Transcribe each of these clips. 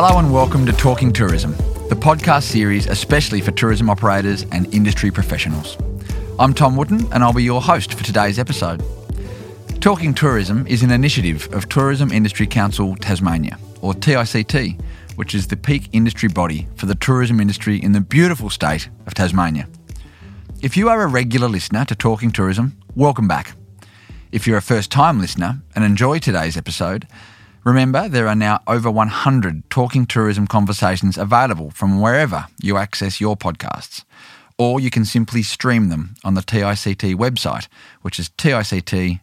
Hello and welcome to Talking Tourism, the podcast series especially for tourism operators and industry professionals. I'm Tom Wootton and I'll be your host for today's episode. Talking Tourism is an initiative of Tourism Industry Council Tasmania, or TICT, which is the peak industry body for the tourism industry in the beautiful state of Tasmania. If you are a regular listener to Talking Tourism, welcome back. If you're a first time listener and enjoy today's episode, remember there are now over 100 Talking Tourism conversations available from wherever you access your podcasts. Or you can simply stream them on the TICT website, which is tict.com.au.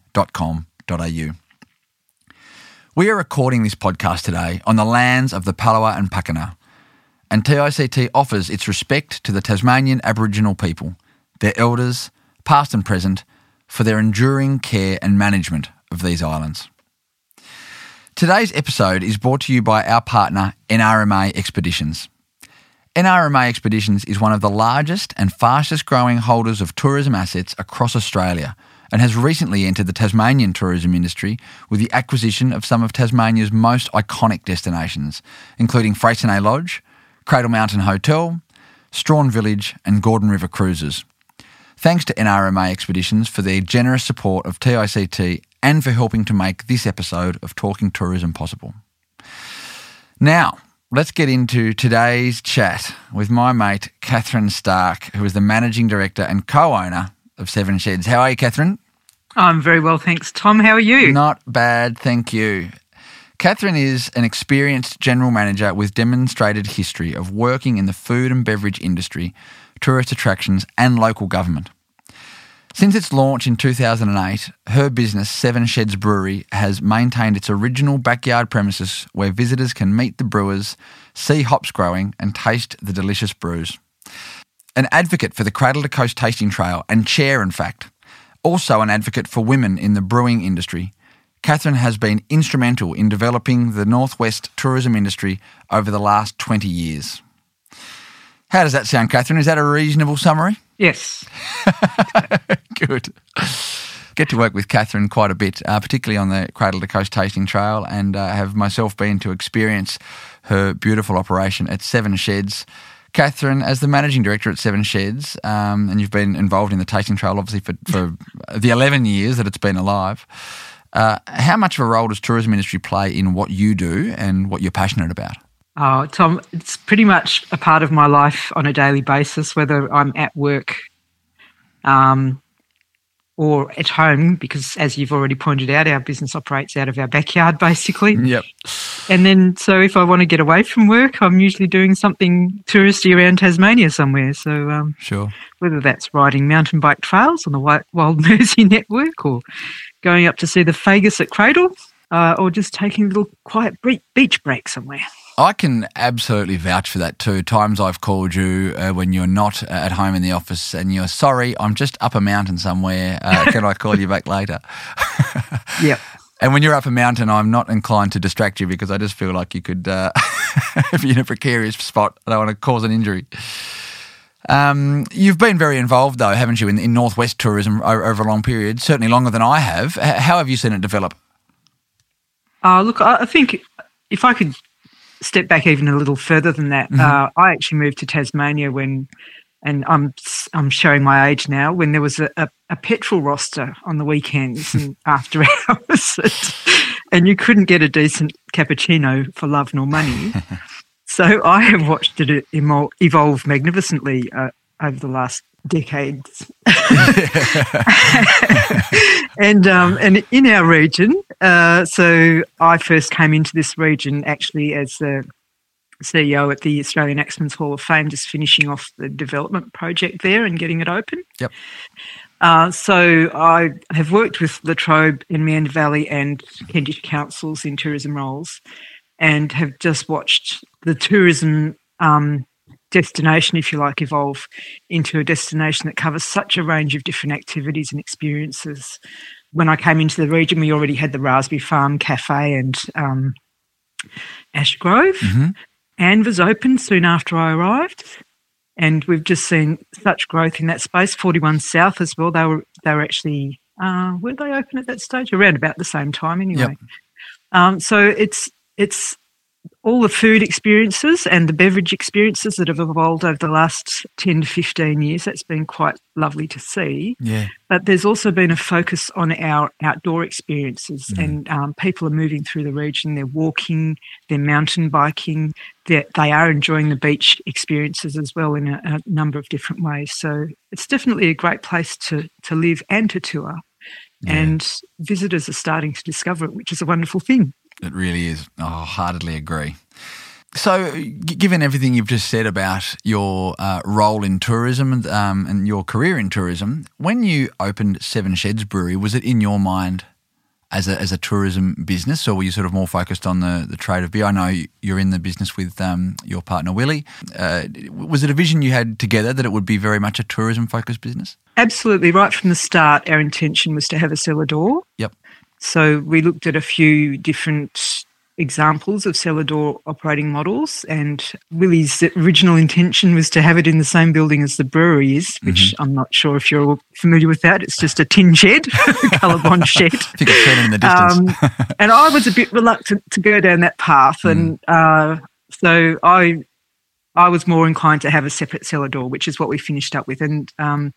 We are recording this podcast today on the lands of the Palawa and Pakana, and TICT offers its respect to the Tasmanian Aboriginal people, their elders, past and present, for their enduring care and management of these islands. Today's episode is brought to you by our partner, NRMA Expeditions. NRMA Expeditions is one of the largest and fastest growing holders of tourism assets across Australia and has recently entered the Tasmanian tourism industry with the acquisition of some of Tasmania's most iconic destinations, including Freycinet Lodge, Cradle Mountain Hotel, Strahan Village, and Gordon River Cruises. Thanks to NRMA Expeditions for their generous support of TICT and for helping to make this episode of Talking Tourism possible. Now, let's get into today's chat with my mate, Catherine Stark, who is the Managing Director and co owner of Seven Sheds. How are you, Catherine? I'm very well, thanks. Tom, how are you? Not bad, thank you. Catherine is an experienced general manager with demonstrated history of working in the food and beverage industry, tourist attractions, and local government. Since its launch in 2008, her business, Seven Sheds Brewery, has maintained its original backyard premises where visitors can meet the brewers, see hops growing, and taste the delicious brews. An advocate for the Cradle to Coast Tasting Trail and chair, in fact, also an advocate for women in the brewing industry, Catherine has been instrumental in developing the Northwest tourism industry over the last 20 years. How does that sound, Catherine? Is that a reasonable summary? Yes. Good. Get to work with Catherine quite a bit, uh, particularly on the Cradle to Coast Tasting Trail, and uh, have myself been to experience her beautiful operation at Seven Sheds. Catherine, as the managing director at Seven Sheds, um, and you've been involved in the tasting trail obviously for, for the 11 years that it's been alive. Uh, how much of a role does tourism industry play in what you do and what you're passionate about? Oh, Tom, it's pretty much a part of my life on a daily basis, whether I'm at work um, or at home, because as you've already pointed out, our business operates out of our backyard basically. Yep. And then, so if I want to get away from work, I'm usually doing something touristy around Tasmania somewhere. So, um, Sure. whether that's riding mountain bike trails on the Wi- Wild Mersey Network or going up to see the Fagus at Cradle uh, or just taking a little quiet beach break somewhere. I can absolutely vouch for that too. Times I've called you uh, when you're not at home in the office and you're sorry, I'm just up a mountain somewhere. Uh, can I call you back later? Yep. And when you're up a mountain, I'm not inclined to distract you because I just feel like you could uh, be in a precarious spot. I don't want to cause an injury. Um, you've been very involved, though, haven't you, in, in Northwest tourism o- over a long period, certainly longer than I have. H- how have you seen it develop? Uh, look, I, I think if I could step back even a little further than that, uh, I actually moved to Tasmania when, and I'm I'm showing my age now, when there was a, a, a petrol roster on the weekends and after hours, and you couldn't get a decent cappuccino for love nor money. so I have watched it evolve magnificently uh, over the last decades. and um, and in our region, uh, so I first came into this region actually as the CEO at the Australian Axemen's Hall of Fame, just finishing off the development project there and getting it open. Yep. Uh, so I have worked with Latrobe in Meander Valley and Kentish councils in tourism roles, and have just watched the tourism um, destination, if you like, evolve into a destination that covers such a range of different activities and experiences. When I came into the region, we already had the Raspberry Farm Cafe and um, Ash Grove. Mhm. And was open soon after I arrived. And we've just seen such growth in that space. 41 South as well. They were they were actually uh, were they open at that stage? Around about the same time anyway. Um, so it's it's all the food experiences and the beverage experiences that have evolved over the last 10 to 15 years. That's been quite lovely to see. Yeah. But there's also been a focus on our outdoor experiences, mm. and um, people are moving through the region. They're walking, they're mountain biking, they're, they are enjoying the beach experiences as well in a, a number of different ways. So it's definitely a great place to, to live and to tour. Yeah. And visitors are starting to discover it, which is a wonderful thing. It really is. I heartedly agree. So, given everything you've just said about your uh, role in tourism and, um, and your career in tourism, when you opened Seven Sheds Brewery, was it in your mind as a, as a tourism business, or were you sort of more focused on the, the trade of beer? I know you're in the business with um, your partner Willie. Uh, was it a vision you had together that it would be very much a tourism focused business? Absolutely. Right from the start, our intention was to have a cellar door. Yep. So we looked at a few different examples of cellar door operating models, and Willie's original intention was to have it in the same building as the brewery is, which mm-hmm. I'm not sure if you're familiar with that. It's just a tin shed, Colorbond shed. I think seen in the distance. Um, and I was a bit reluctant to go down that path, mm. and uh, so I I was more inclined to have a separate cellar door, which is what we finished up with. And um,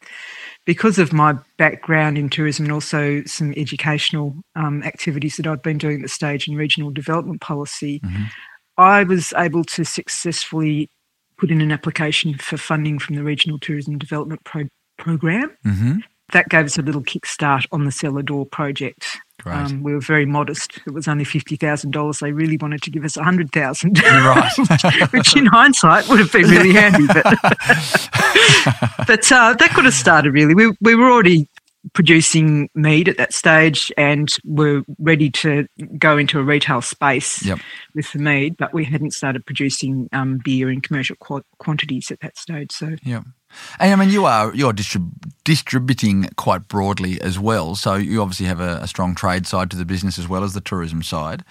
because of my background in tourism and also some educational um, activities that I'd been doing at the stage in regional development policy, mm-hmm. I was able to successfully put in an application for funding from the Regional Tourism Development Pro- Program. Mm-hmm. That gave us a little kickstart on the cellar door project. Um, we were very modest. It was only fifty thousand dollars. They really wanted to give us a hundred thousand, right? which, in hindsight, would have been really handy. But, but uh, that could have started. Really, we we were already producing mead at that stage and were ready to go into a retail space yep. with the mead, but we hadn't started producing um, beer in commercial qu- quantities at that stage. So yeah. And I mean, you are you're distrib- distributing quite broadly as well. So you obviously have a, a, strong trade side to the business as well as the tourism side.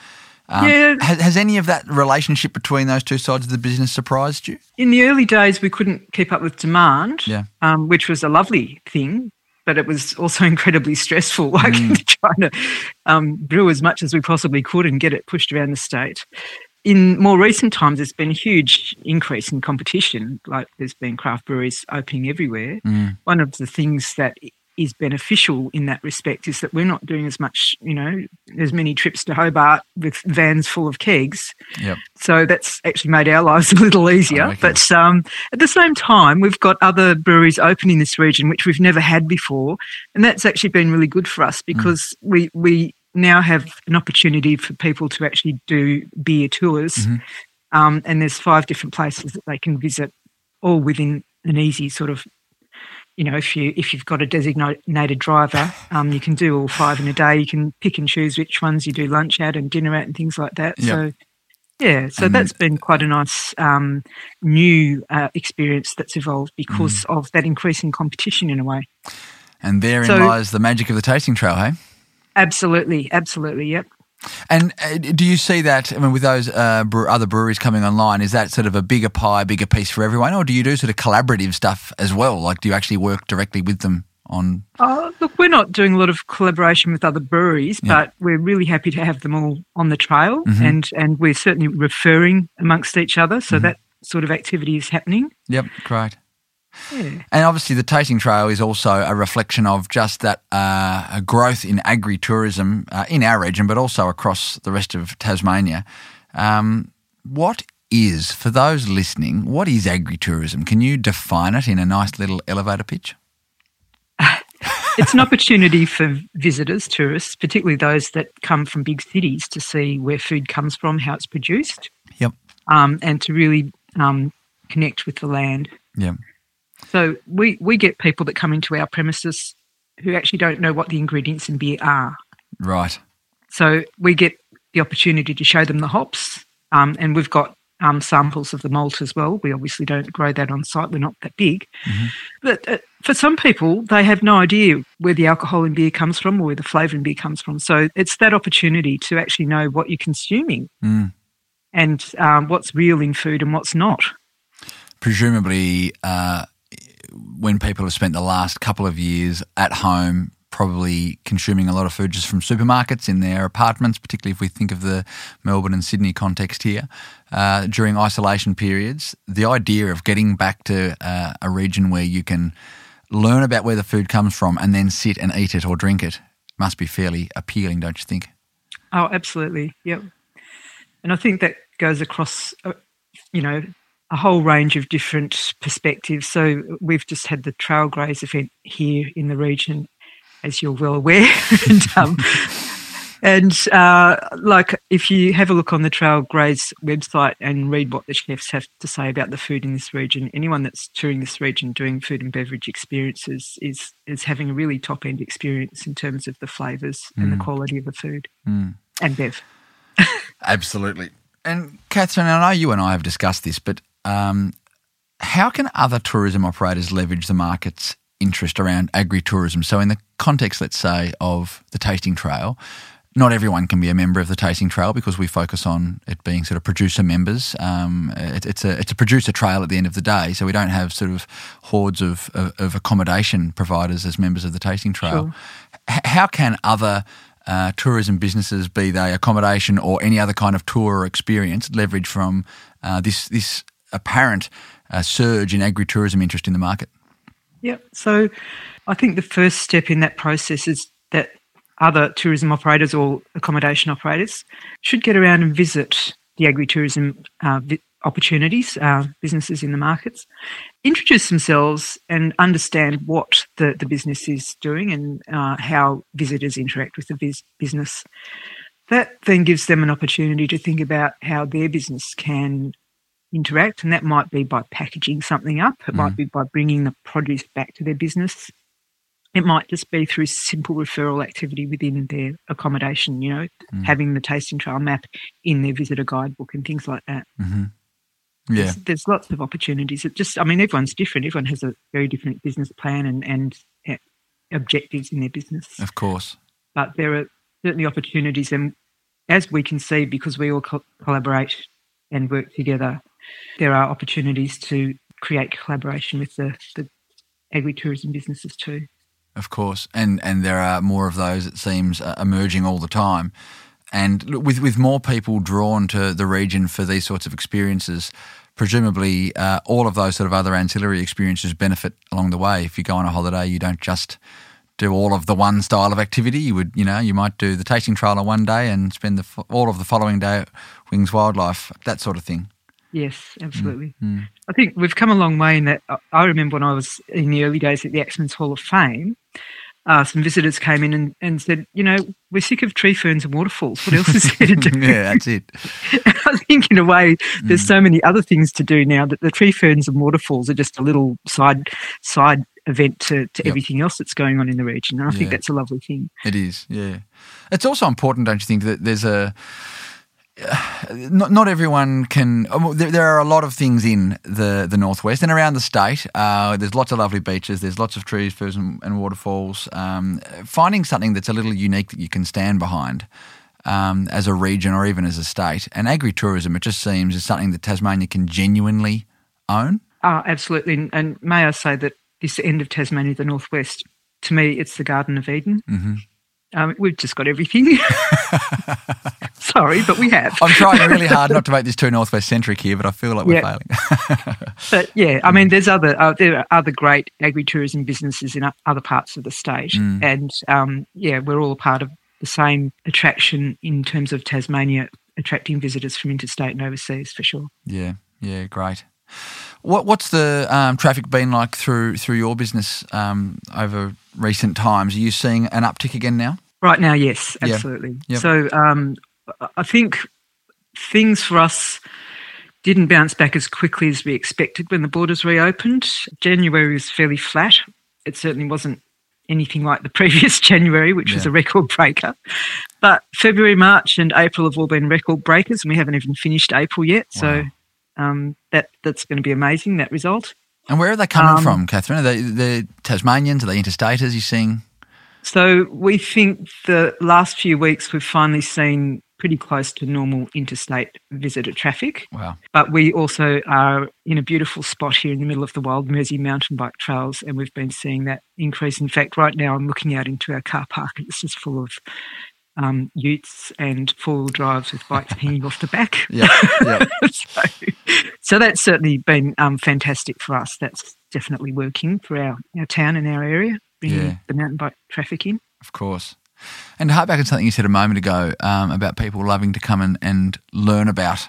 Um, yeah. Has, has, any of that relationship between those two sides of the business surprised you? In the early days, we couldn't keep up with demand, yeah. um, which was a lovely thing, but it was also incredibly stressful, like mm. trying to um, brew as much as we possibly could and get it pushed around the state in more recent times, there's been a huge increase in competition. Like there's been craft breweries opening everywhere. Mm. One of the things that is beneficial in that respect is that we're not doing as much, you know, as many trips to Hobart with vans full of kegs. Yep. So that's actually made our lives a little easier. But um, at the same time, we've got other breweries open in this region, which we've never had before. And that's actually been really good for us because mm. we, we now have an opportunity for people to actually do beer tours. Mm-hmm. Um, and there's five different places that they can visit, all within an easy sort of, you know, if you if you've got a designated driver, um, you can do all five in a day. You can pick and choose which ones you do lunch at and dinner at and things like that. Yep. So. Yeah, so that's been quite a nice um, new uh, experience that's evolved because mm. of that increasing competition in a way. And therein so, lies the magic of the tasting trail, hey? Absolutely, absolutely, yep. And uh, do you see that? I mean, with those uh, other breweries coming online, is that sort of a bigger pie, bigger piece for everyone, or do you do sort of collaborative stuff as well? Like, do you actually work directly with them on? Uh, look, we're not doing a lot of collaboration with other breweries, yeah. but we're really happy to have them all on the trail, mm-hmm. and and we're certainly referring amongst each other, so mm-hmm. that sort of activity is happening. Yep, great. Yeah. And obviously, the tasting trail is also a reflection of just that uh, growth in agri tourism uh, in our region, but also across the rest of Tasmania. Um, what is, for those listening, what is agri tourism? Can you define it in a nice little elevator pitch? it's an opportunity for visitors, tourists, particularly those that come from big cities, to see where food comes from, how it's produced. Yep. Um, and to really um, connect with the land. Yep. So we, we get people that come into our premises who actually don't know what the ingredients in beer are. Right. So we get the opportunity to show them the hops, um, and we've got um, samples of the malt as well. We obviously don't grow that on site; we're not that big. Mm-hmm. But uh, for some people, they have no idea where the alcohol in beer comes from or where the flavour in beer comes from. So it's that opportunity to actually know what you're consuming mm. and um, what's real in food and what's not. Presumably. Uh when people have spent the last couple of years at home probably consuming a lot of food just from supermarkets in their apartments, particularly if we think of the Melbourne and Sydney context here, uh, during isolation periods. The idea of getting back to uh, a region where you can learn about where the food comes from and then sit and eat it or drink it must be fairly appealing, don't you think? Oh, absolutely. Yep. And I think that goes across, uh, you know, a whole range of different perspectives. So we've just had the Trail Graze event here in the region, as you're well aware. and, um, and uh, like, if you have a look on the Trail Graze website and read what the chefs have to say about the food in this region, anyone that's touring this region doing food and beverage experiences is is having a really top end experience in terms of the flavours mm. and the mm. quality of the food mm. and bev. Absolutely. And Catherine, I know you and I have discussed this, but um, how can other tourism operators leverage the market's interest around agri-tourism? So, in the context, let's say, of the Tasting Trail, not everyone can be a member of the Tasting Trail because we focus on it being sort of producer members. Um, it, it's a it's a producer trail at the end of the day, so we don't have sort of hordes of, of, of accommodation providers as members of the Tasting Trail. Sure. H- how can other uh, tourism businesses, be they accommodation or any other kind of tour or experience, leverage from uh, this this apparent uh, surge in agri-tourism interest in the market? Yeah, so I think the first step in that process is that other tourism operators or accommodation operators should get around and visit the agri-tourism uh, opportunities, uh, businesses in the markets, introduce themselves and understand what the, the business is doing and uh, how visitors interact with the biz- business. That then gives them an opportunity to think about how their business can interact, and that might be by packaging something up, it mm. might be by bringing the produce back to their business. It might just be through simple referral activity within their accommodation, you know, mm. having the tasting trail map in their visitor guidebook and things like that. Mm-hmm. Yeah. There's, there's, lots of opportunities. It just, I mean, everyone's different. Everyone has a very different business plan and, and uh, objectives in their business. Of course. But there are certainly opportunities. And as we can see, because we all co- collaborate and work together, there are opportunities to create collaboration with the, the agri-tourism businesses too. Of course, and and there are more of those. It seems uh, emerging all the time, and with with more people drawn to the region for these sorts of experiences, presumably uh, all of those sort of other ancillary experiences benefit along the way. If you go on a holiday, you don't just do all of the one style of activity. You would, you know, you might do the tasting on one day and spend the all of the following day at Wings Wildlife, that sort of thing. Yes, absolutely. Mm-hmm. I think we've come a long way in that. I remember when I was in the early days at the Axemen's Hall of Fame, uh, some visitors came in and, and said, you know, we're sick of tree ferns and waterfalls. What else is there to do? yeah, that's it. I think, in a way, there's mm. so many other things to do now that the tree ferns and waterfalls are just a little side side event to, to yep. everything else that's going on in the region. And I yeah. think that's a lovely thing. It is, yeah. It's also important, don't you think, that there's a not, not everyone can. Um, there, there, are a lot of things in the, the northwest and around the state. Uh, there's lots of lovely beaches. There's lots of trees, firs, and, and waterfalls. Um, finding something that's a little unique that you can stand behind um, as a region or even as a state. And agri-tourism, it just seems, is something that Tasmania can genuinely own. Oh, absolutely. And may I say that this end of Tasmania, the northwest, to me, it's the Garden of Eden. Mm-hmm. Um, we've just got everything. Sorry, but we have. I'm trying really hard not to make this too northwest centric here, but I feel like we're yeah. failing. but yeah, I mean, there's other uh, there are other great agri-tourism businesses in other parts of the state, mm. and um, yeah, we're all a part of the same attraction in terms of Tasmania attracting visitors from interstate and overseas for sure. Yeah, yeah, great. What, what's the um, traffic been like through through your business um, over recent times? Are you seeing an uptick again now? Right now, yes, absolutely. Yeah. So um, I think things for us didn't bounce back as quickly as we expected when the borders reopened. January was fairly flat. It certainly wasn't anything like the previous January, which yeah. was a record breaker. But February, March, and April have all been record breakers, and we haven't even finished April yet. Wow. So um, that that's going to be amazing. That result. And where are they coming um, from, Catherine? Are they the Tasmanians? Are they interstaters? You seeing? So we think the last few weeks we've finally seen pretty close to normal interstate visitor traffic. Wow. But we also are in a beautiful spot here in the middle of the wild Mersey mountain bike trails, and we've been seeing that increase. In fact, right now I'm looking out into our car park, and it's just full of um, utes and four wheel drives with bikes hanging off the back. Yeah, yeah. so, so that's certainly been um, fantastic for us. That's definitely working for our, our town and our area, bringing Yeah. the mountain bike traffic in. Of course. And to hark back on something you said a moment ago um, about people loving to come and, and learn about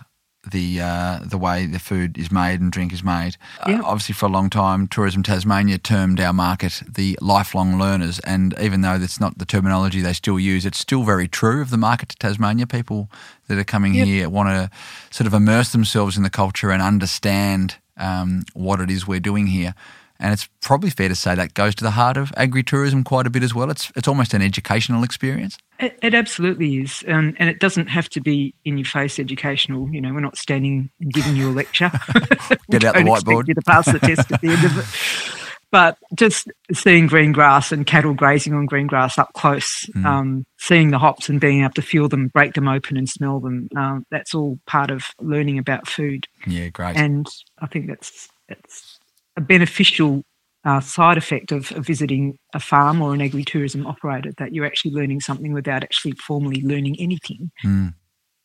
the uh, the way the food is made and drink is made. Uh, obviously, for a long time, Tourism Tasmania termed our market the lifelong learners. And even though that's not the terminology they still use, it's still very true of the market to Tasmania. People that are coming Yep. here want to sort of immerse themselves in the culture and understand um, what it is we're doing here. And it's probably fair to say that goes to the heart of agri-tourism quite a bit as well. It's it's almost an educational experience. It, it absolutely is, um, and it doesn't have to be in your face educational. You know, we're not standing giving you a lecture. Get out the whiteboard. You to pass the test at the end of it. But just seeing green grass and cattle grazing on green grass up close, Mm. um, seeing the hops and being able to feel them, break them open and smell them, um, that's all part of learning about food. Yeah, great. And I think that's that's a beneficial uh, side effect of, of visiting a farm or an agri-tourism operator that you're actually learning something without actually formally learning anything. Mm.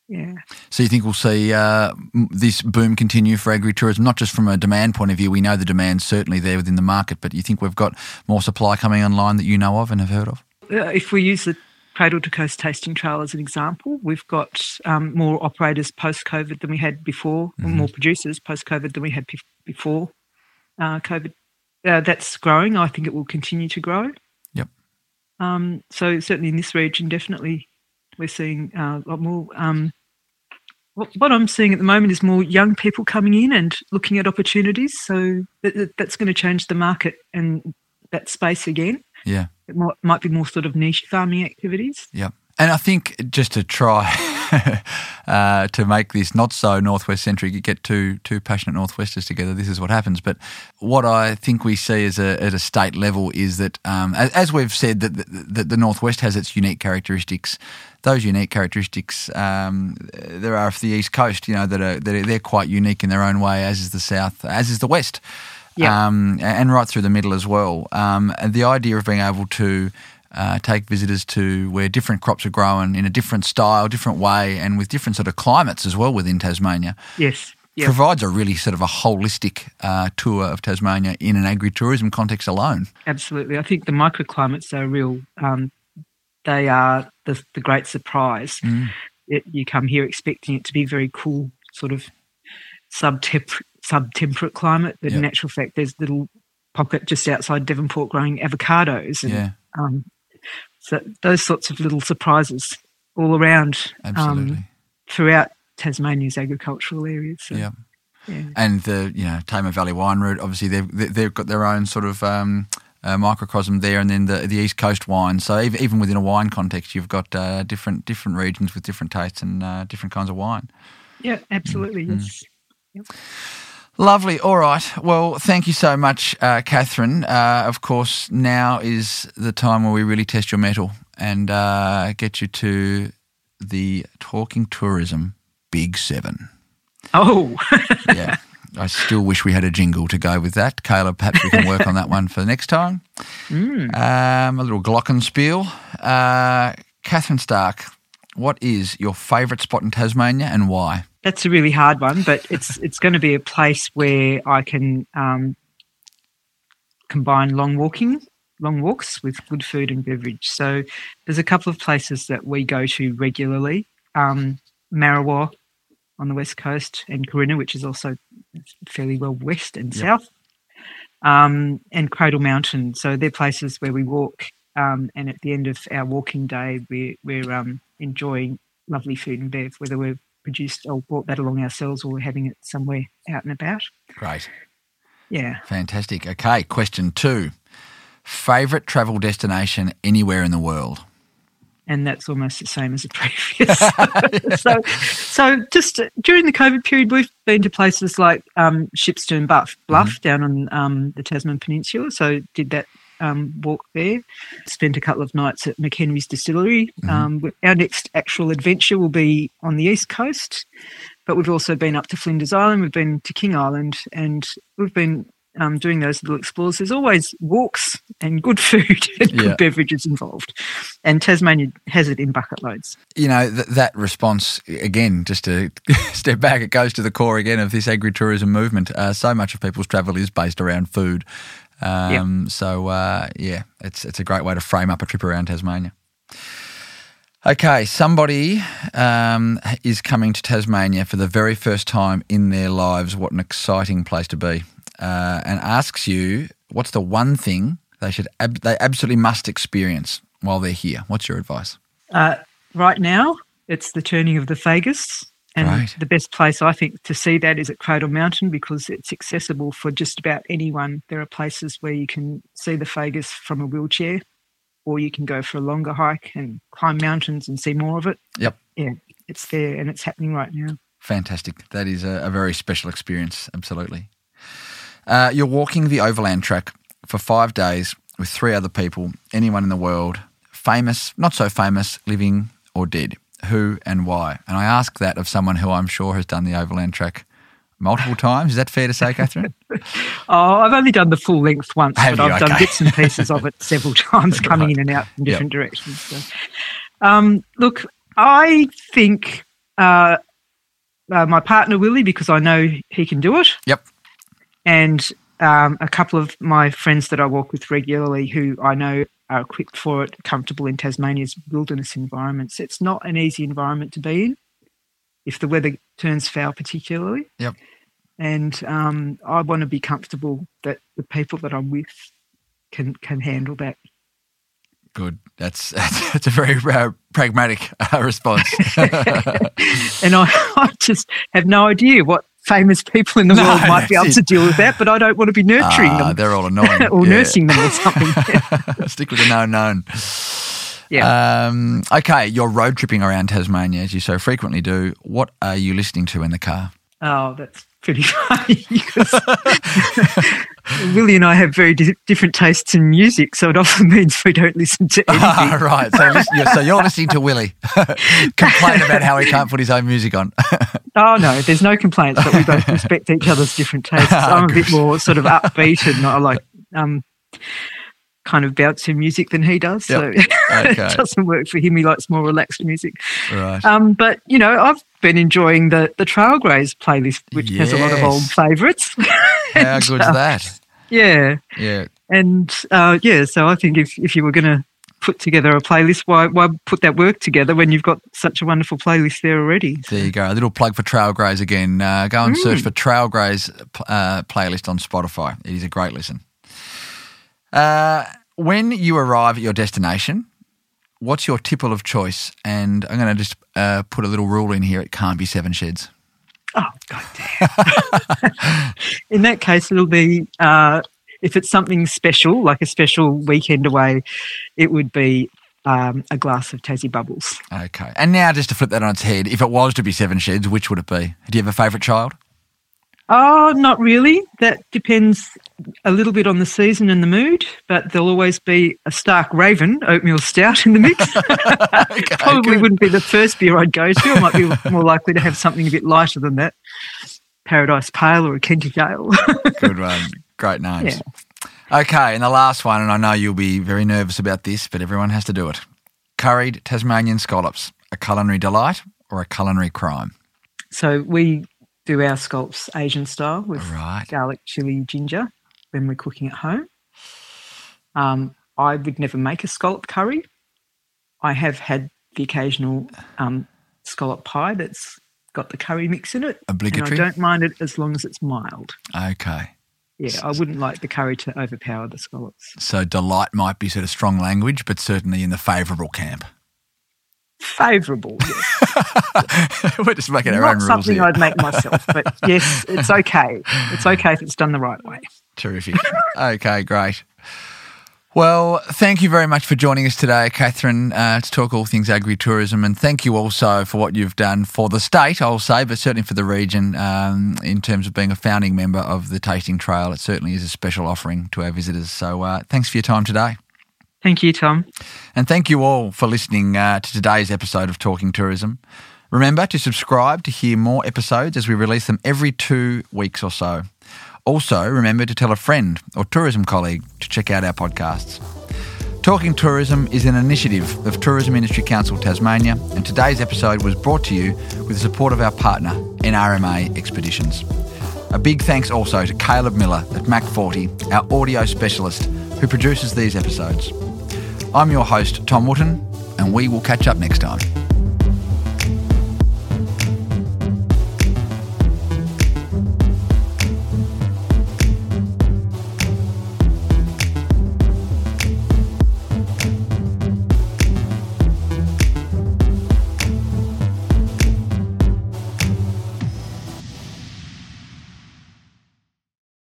Yeah. So you think we'll see uh, this boom continue for agri-tourism, not just from a demand point of view. We know the demand's certainly there within the market, but you think we've got more supply coming online that you know of and have heard of? Uh, if we use the Cradle to Coast Tasting Trail as an example, we've got um, more operators post-COVID than we had before, or more producers post-COVID than we had bef- before uh, COVID. Uh, that's growing. I think it will continue to grow. Yep. Um, so certainly in this region, definitely we're seeing uh, a lot more. Um, what, what I'm seeing at the moment is more young people coming in and looking at opportunities. So that, that- that's going to change the market and that space again. Yeah, It might, might be more sort of niche farming activities. yep. And I think just to try uh, to make this not so northwest centric, you get two two passionate northwesters together. This is what happens. But what I think we see as a at a state level is that, um, as, as we've said, that the, that the northwest has its unique characteristics. Those unique characteristics um, there are for the east coast, you know, that are that are, they're quite unique in their own way, as is the south, as is the west. Yeah. Um, and right through the middle as well. Um, and the idea of being able to uh, take visitors to where different crops are grown in a different style, different way, and with different sort of climates as well within Tasmania Yes. Yeah. provides a really sort of a holistic uh, tour of Tasmania in an agri-tourism context alone. Absolutely. I think the microclimates are real. Um, they are the, the great surprise. It, you come here expecting it to be very cool, sort of sub-temp- sub-temperate climate, but in actual fact, there's a little pocket just outside Devonport growing avocados. And, Yeah, um, so those sorts of little surprises all around um, throughout Tasmania's agricultural areas. So, yeah. yeah. And the you know Tamar Valley Wine Route, obviously they've they- they've got their own sort of um, uh, microcosm there, and then the the East Coast wine. So even, even within a wine context, you've got uh, different different regions with different tastes and uh, different kinds of wine. Yeah, absolutely. Yes. Lovely. All right. Well, thank you so much, uh, Catherine. Uh, of course, now is the time where we really test your mettle and uh, get you to the Talking Tourism Big Seven. Oh, Yeah. I still wish we had a jingle to go with that. Caleb, perhaps we can work on that one for the next time. Um, a little glockenspiel. Uh, Catherine Stark, what is your favourite spot in Tasmania and why? That's a really hard one, but it's it's going to be a place where I can um, combine long walking, long walks with good food and beverage. So there's a couple of places that we go to regularly: um, Marrawah on the west coast, and Corinna, which is also fairly well west and Yep. south, um, and Cradle Mountain. So they're places where we walk, um, and at the end of our walking day, we're we're um, enjoying lovely food and bev, whether we've produced or brought that along ourselves or we're having it somewhere out and about. Great. Yeah. Fantastic. Okay, question two. Favourite travel destination anywhere in the world? And that's almost the same as the previous. so, so just uh, during the COVID period, we've been to places like um, Shipstern Bluff, Bluff down on um, the Tasman Peninsula. So did that um, walk there. Spent a couple of nights at McHenry's Distillery. Um, our next actual adventure will be on the east coast, but we've also been up to Flinders Island. We've been to King Island, and we've been um, doing those little explores. There's always walks and good food and Yeah. good beverages involved, and Tasmania has it in bucket loads. You know, th- that response, again, just to step back, it goes to the core again of this agritourism movement. Uh, so much of people's travel is based around food. Um, So, uh, yeah, it's, it's a great way to frame up a trip around Tasmania. Okay, somebody um, is coming to Tasmania for the very first time in their lives. What an exciting place to be! Uh, and asks you, what's the one thing they should ab- they absolutely must experience while they're here? What's your advice? Uh, right now, it's the turning of the Fagus. And Right. the best place I think to see that is at Cradle Mountain because it's accessible for just about anyone. There are places where you can see the Fagus from a wheelchair, or you can go for a longer hike and climb mountains and see more of it. Yep. Yeah, it's there and it's happening right now. Fantastic. That is a, a very special experience. Absolutely. Uh, you're walking the overland track for five days with three other people, anyone in the world, famous, not so famous, living or dead. Who and why? And I ask that of someone who I'm sure has done the overland track multiple times. Is that fair to say, Catherine? Oh, I've only done the full length once, Have but you? I've done bits and pieces of it several times, coming in and out in Yep. different directions. So, um, look, I think uh, uh, my partner Willie, because I know he can do it, yep. and um, a couple of my friends that I walk with regularly, who I know are equipped for it, comfortable in Tasmania's wilderness environments. It's not an easy environment to be in if the weather turns foul, particularly Yep. and um, I want to be comfortable that the people that I'm with can can handle that. Good. That's that's, that's a very uh, pragmatic uh, response. And I, I just have no idea what famous people in the No, world might be able to deal with that, but I don't want to be nurturing Ah, them they're all annoying. or Yeah. nursing them or something. Stick with the known known. yeah. Um, okay, you're road tripping around Tasmania as you so frequently do. What are you listening to in the car? oh, that's pretty funny because Willie and I have very di- different tastes in music, so it often means we don't listen to anything. Ah, right. So, listen, so you're listening to Willie complain about how he can't put his own music on. Oh no, there's no complaints, but we both respect each other's different tastes. I'm a bit more sort of upbeat and I like um, kind of bouncy music than he does. So Yep. Okay. it doesn't work for him. He likes more relaxed music. right. Um, but you know, I've been enjoying the the Trail Graze playlist, which has a lot of old favourites. How good's that? yeah, Yeah. and uh, yeah. So I think if if you were going to put together a playlist, why why put that work together when you've got such a wonderful playlist there already? There you go. A little plug for Trail Graze again. Uh, go and search for Trail Graze uh, playlist on Spotify. It is a great listen. Uh, when you arrive at your destination, what's your tipple of choice? And I'm going to just uh, put a little rule in here. It can't be Seven Sheds. Oh, goddamn. In that case, it'll be, uh, if it's something special, like a special weekend away, it would be um, a glass of Tassie Bubbles. Okay. And now, just to flip that on its head, if it was to be Seven Sheds, which would it be? Do you have a favourite child? Oh, not really. That depends a little bit on the season and the mood, but there'll always be a Stark Raven oatmeal stout in the mix. Okay, Probably good. wouldn't be the first beer I'd go to. I might be more likely to have something a bit lighter than that. Paradise Pale or a Kentish Ale. Good one. Great names. Okay, and the last one, and I know you'll be very nervous about this, but everyone has to do it. Curried Tasmanian scallops, a culinary delight or a culinary crime? So we do our scallops Asian style with Right. garlic, chili, ginger when we're cooking at home. Um, I would never make a scallop curry. I have had the occasional um, scallop pie that's got the curry mix in it. Obligatory? I don't mind it as long as it's mild. Okay. Yeah, I wouldn't like the curry to overpower the scallops. So delight might be sort of strong language, but certainly in the favourable camp. Favourable, yes. We're just making our Not own rules something here. I'd make myself, but yes, it's okay. It's okay if it's done the right way. Terrific. okay, great. Well, thank you very much for joining us today, Catherine, uh, to talk all things agritourism. And thank you also for what you've done for the state, I'll say, but certainly for the region um, in terms of being a founding member of the Tasting Trail. It certainly is a special offering to our visitors. So uh, thanks for your time today. Thank you, Tom. And thank you all for listening uh, to today's episode of Talking Tourism. Remember to subscribe to hear more episodes as we release them every two weeks or so. Also, remember to tell a friend or tourism colleague to check out our podcasts. Talking Tourism is an initiative of Tourism Industry Council Tasmania, and today's episode was brought to you with the support of our partner, NRMA Expeditions. A big thanks also to Caleb Miller at Mac 40, our audio specialist who produces these episodes. I'm your host, Tom Wootton, and we will catch up next time.